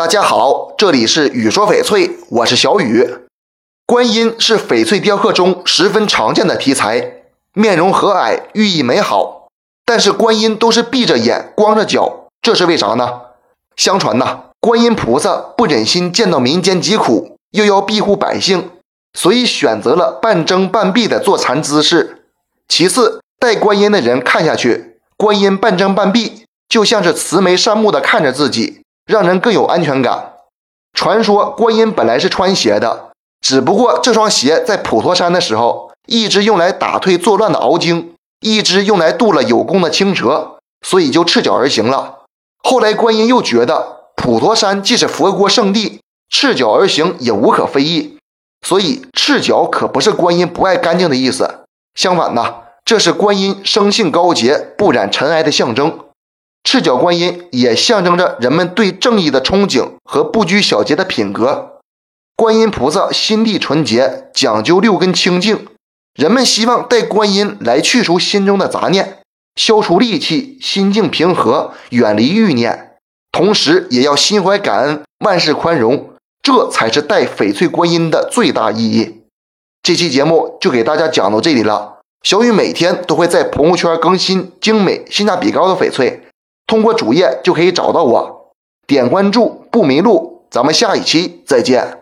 大家好，这里是雨说翡翠，我是小雨。观音是翡翠雕刻中十分常见的题材，面容和蔼，寓意美好。但是观音都是闭着眼、光着脚，这是为啥呢？相传呐，观音菩萨不忍心见到民间疾苦，又要庇护百姓，所以选择了半睁半闭的坐禅姿势。其次，戴观音的人看下去，观音半睁半闭，就像是慈眉善目的看着自己。让人更有安全感。传说观音本来是穿鞋的，只不过这双鞋在普陀山的时候，一只用来打退作乱的鳌精，一只用来渡了有功的青蛇，所以就赤脚而行了。后来观音又觉得普陀山既是佛国圣地，赤脚而行也无可非议，所以赤脚可不是观音不爱干净的意思。相反呢，这是观音生性高洁、不染尘埃的象征。赤脚观音也象征着人们对正义的憧憬和不拘小节的品格。观音菩萨心地纯洁，讲究六根清净，人们希望带观音来去除心中的杂念，消除戾气，心境平和，远离欲念，同时也要心怀感恩，万事宽容，这才是带翡翠观音的最大意义。这期节目就给大家讲到这里了。小雨每天都会在朋友圈更新精美、性价比高的翡翠。通过主页就可以找到我，点关注不迷路。咱们下一期再见。